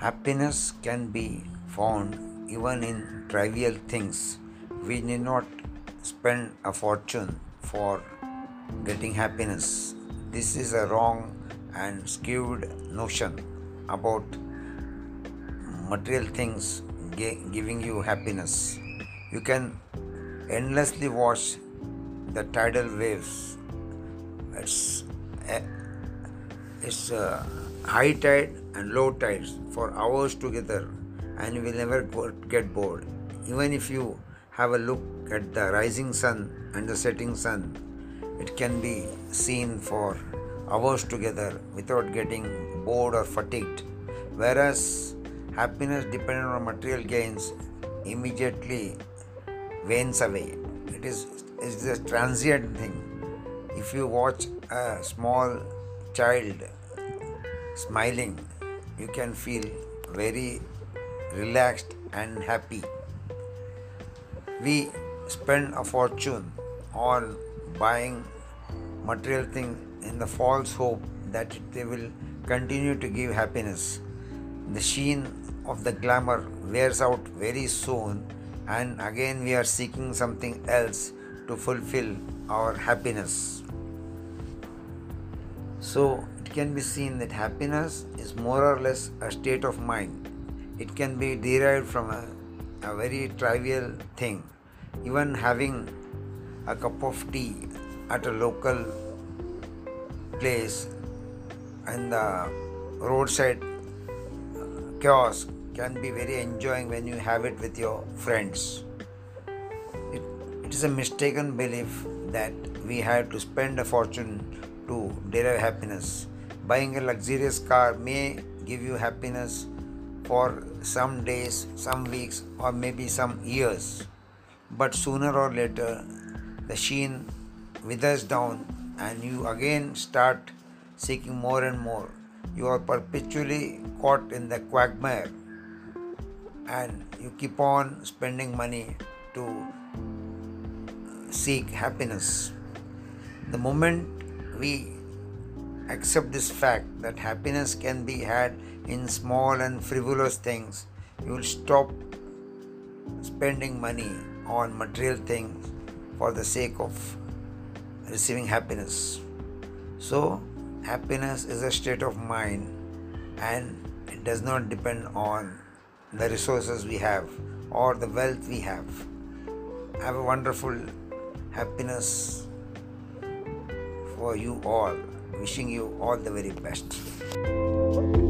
Happiness can be found even in trivial things. We need not spend a fortune for getting happiness. This is a wrong and skewed notion about material things giving you happiness. You can endlessly watch the tidal waves. It's it's uh, high tide and low tides for hours together, and you will never get bored. Even if you have a look at the rising sun and the setting sun, it can be seen for hours together without getting bored or fatigued. Whereas happiness dependent on material gains immediately wanes away. It is it's a transient thing. If you watch a small child smiling, you can feel very relaxed and happy. We spend a fortune on buying material things in the false hope that they will continue to give happiness. The sheen of the glamour wears out very soon, and again we are seeking something else to fulfill our happiness. So, it can be seen that happiness is more or less a state of mind. It can be derived from a, a very trivial thing. Even having a cup of tea at a local place and the roadside uh, kiosk can be very enjoying when you have it with your friends. It, it is a mistaken belief that we have to spend a fortune to derive happiness. Buying a luxurious car may give you happiness for some days, some weeks, or maybe some years. But sooner or later, the sheen withers down and you again start seeking more and more. You are perpetually caught in the quagmire and you keep on spending money to seek happiness. The moment we accept this fact that happiness can be had in small and frivolous things, you will stop spending money on material things for the sake of receiving happiness. So, happiness is a state of mind and it does not depend on the resources we have or the wealth we have. Have a wonderful happiness for you all. Wishing you all the very best.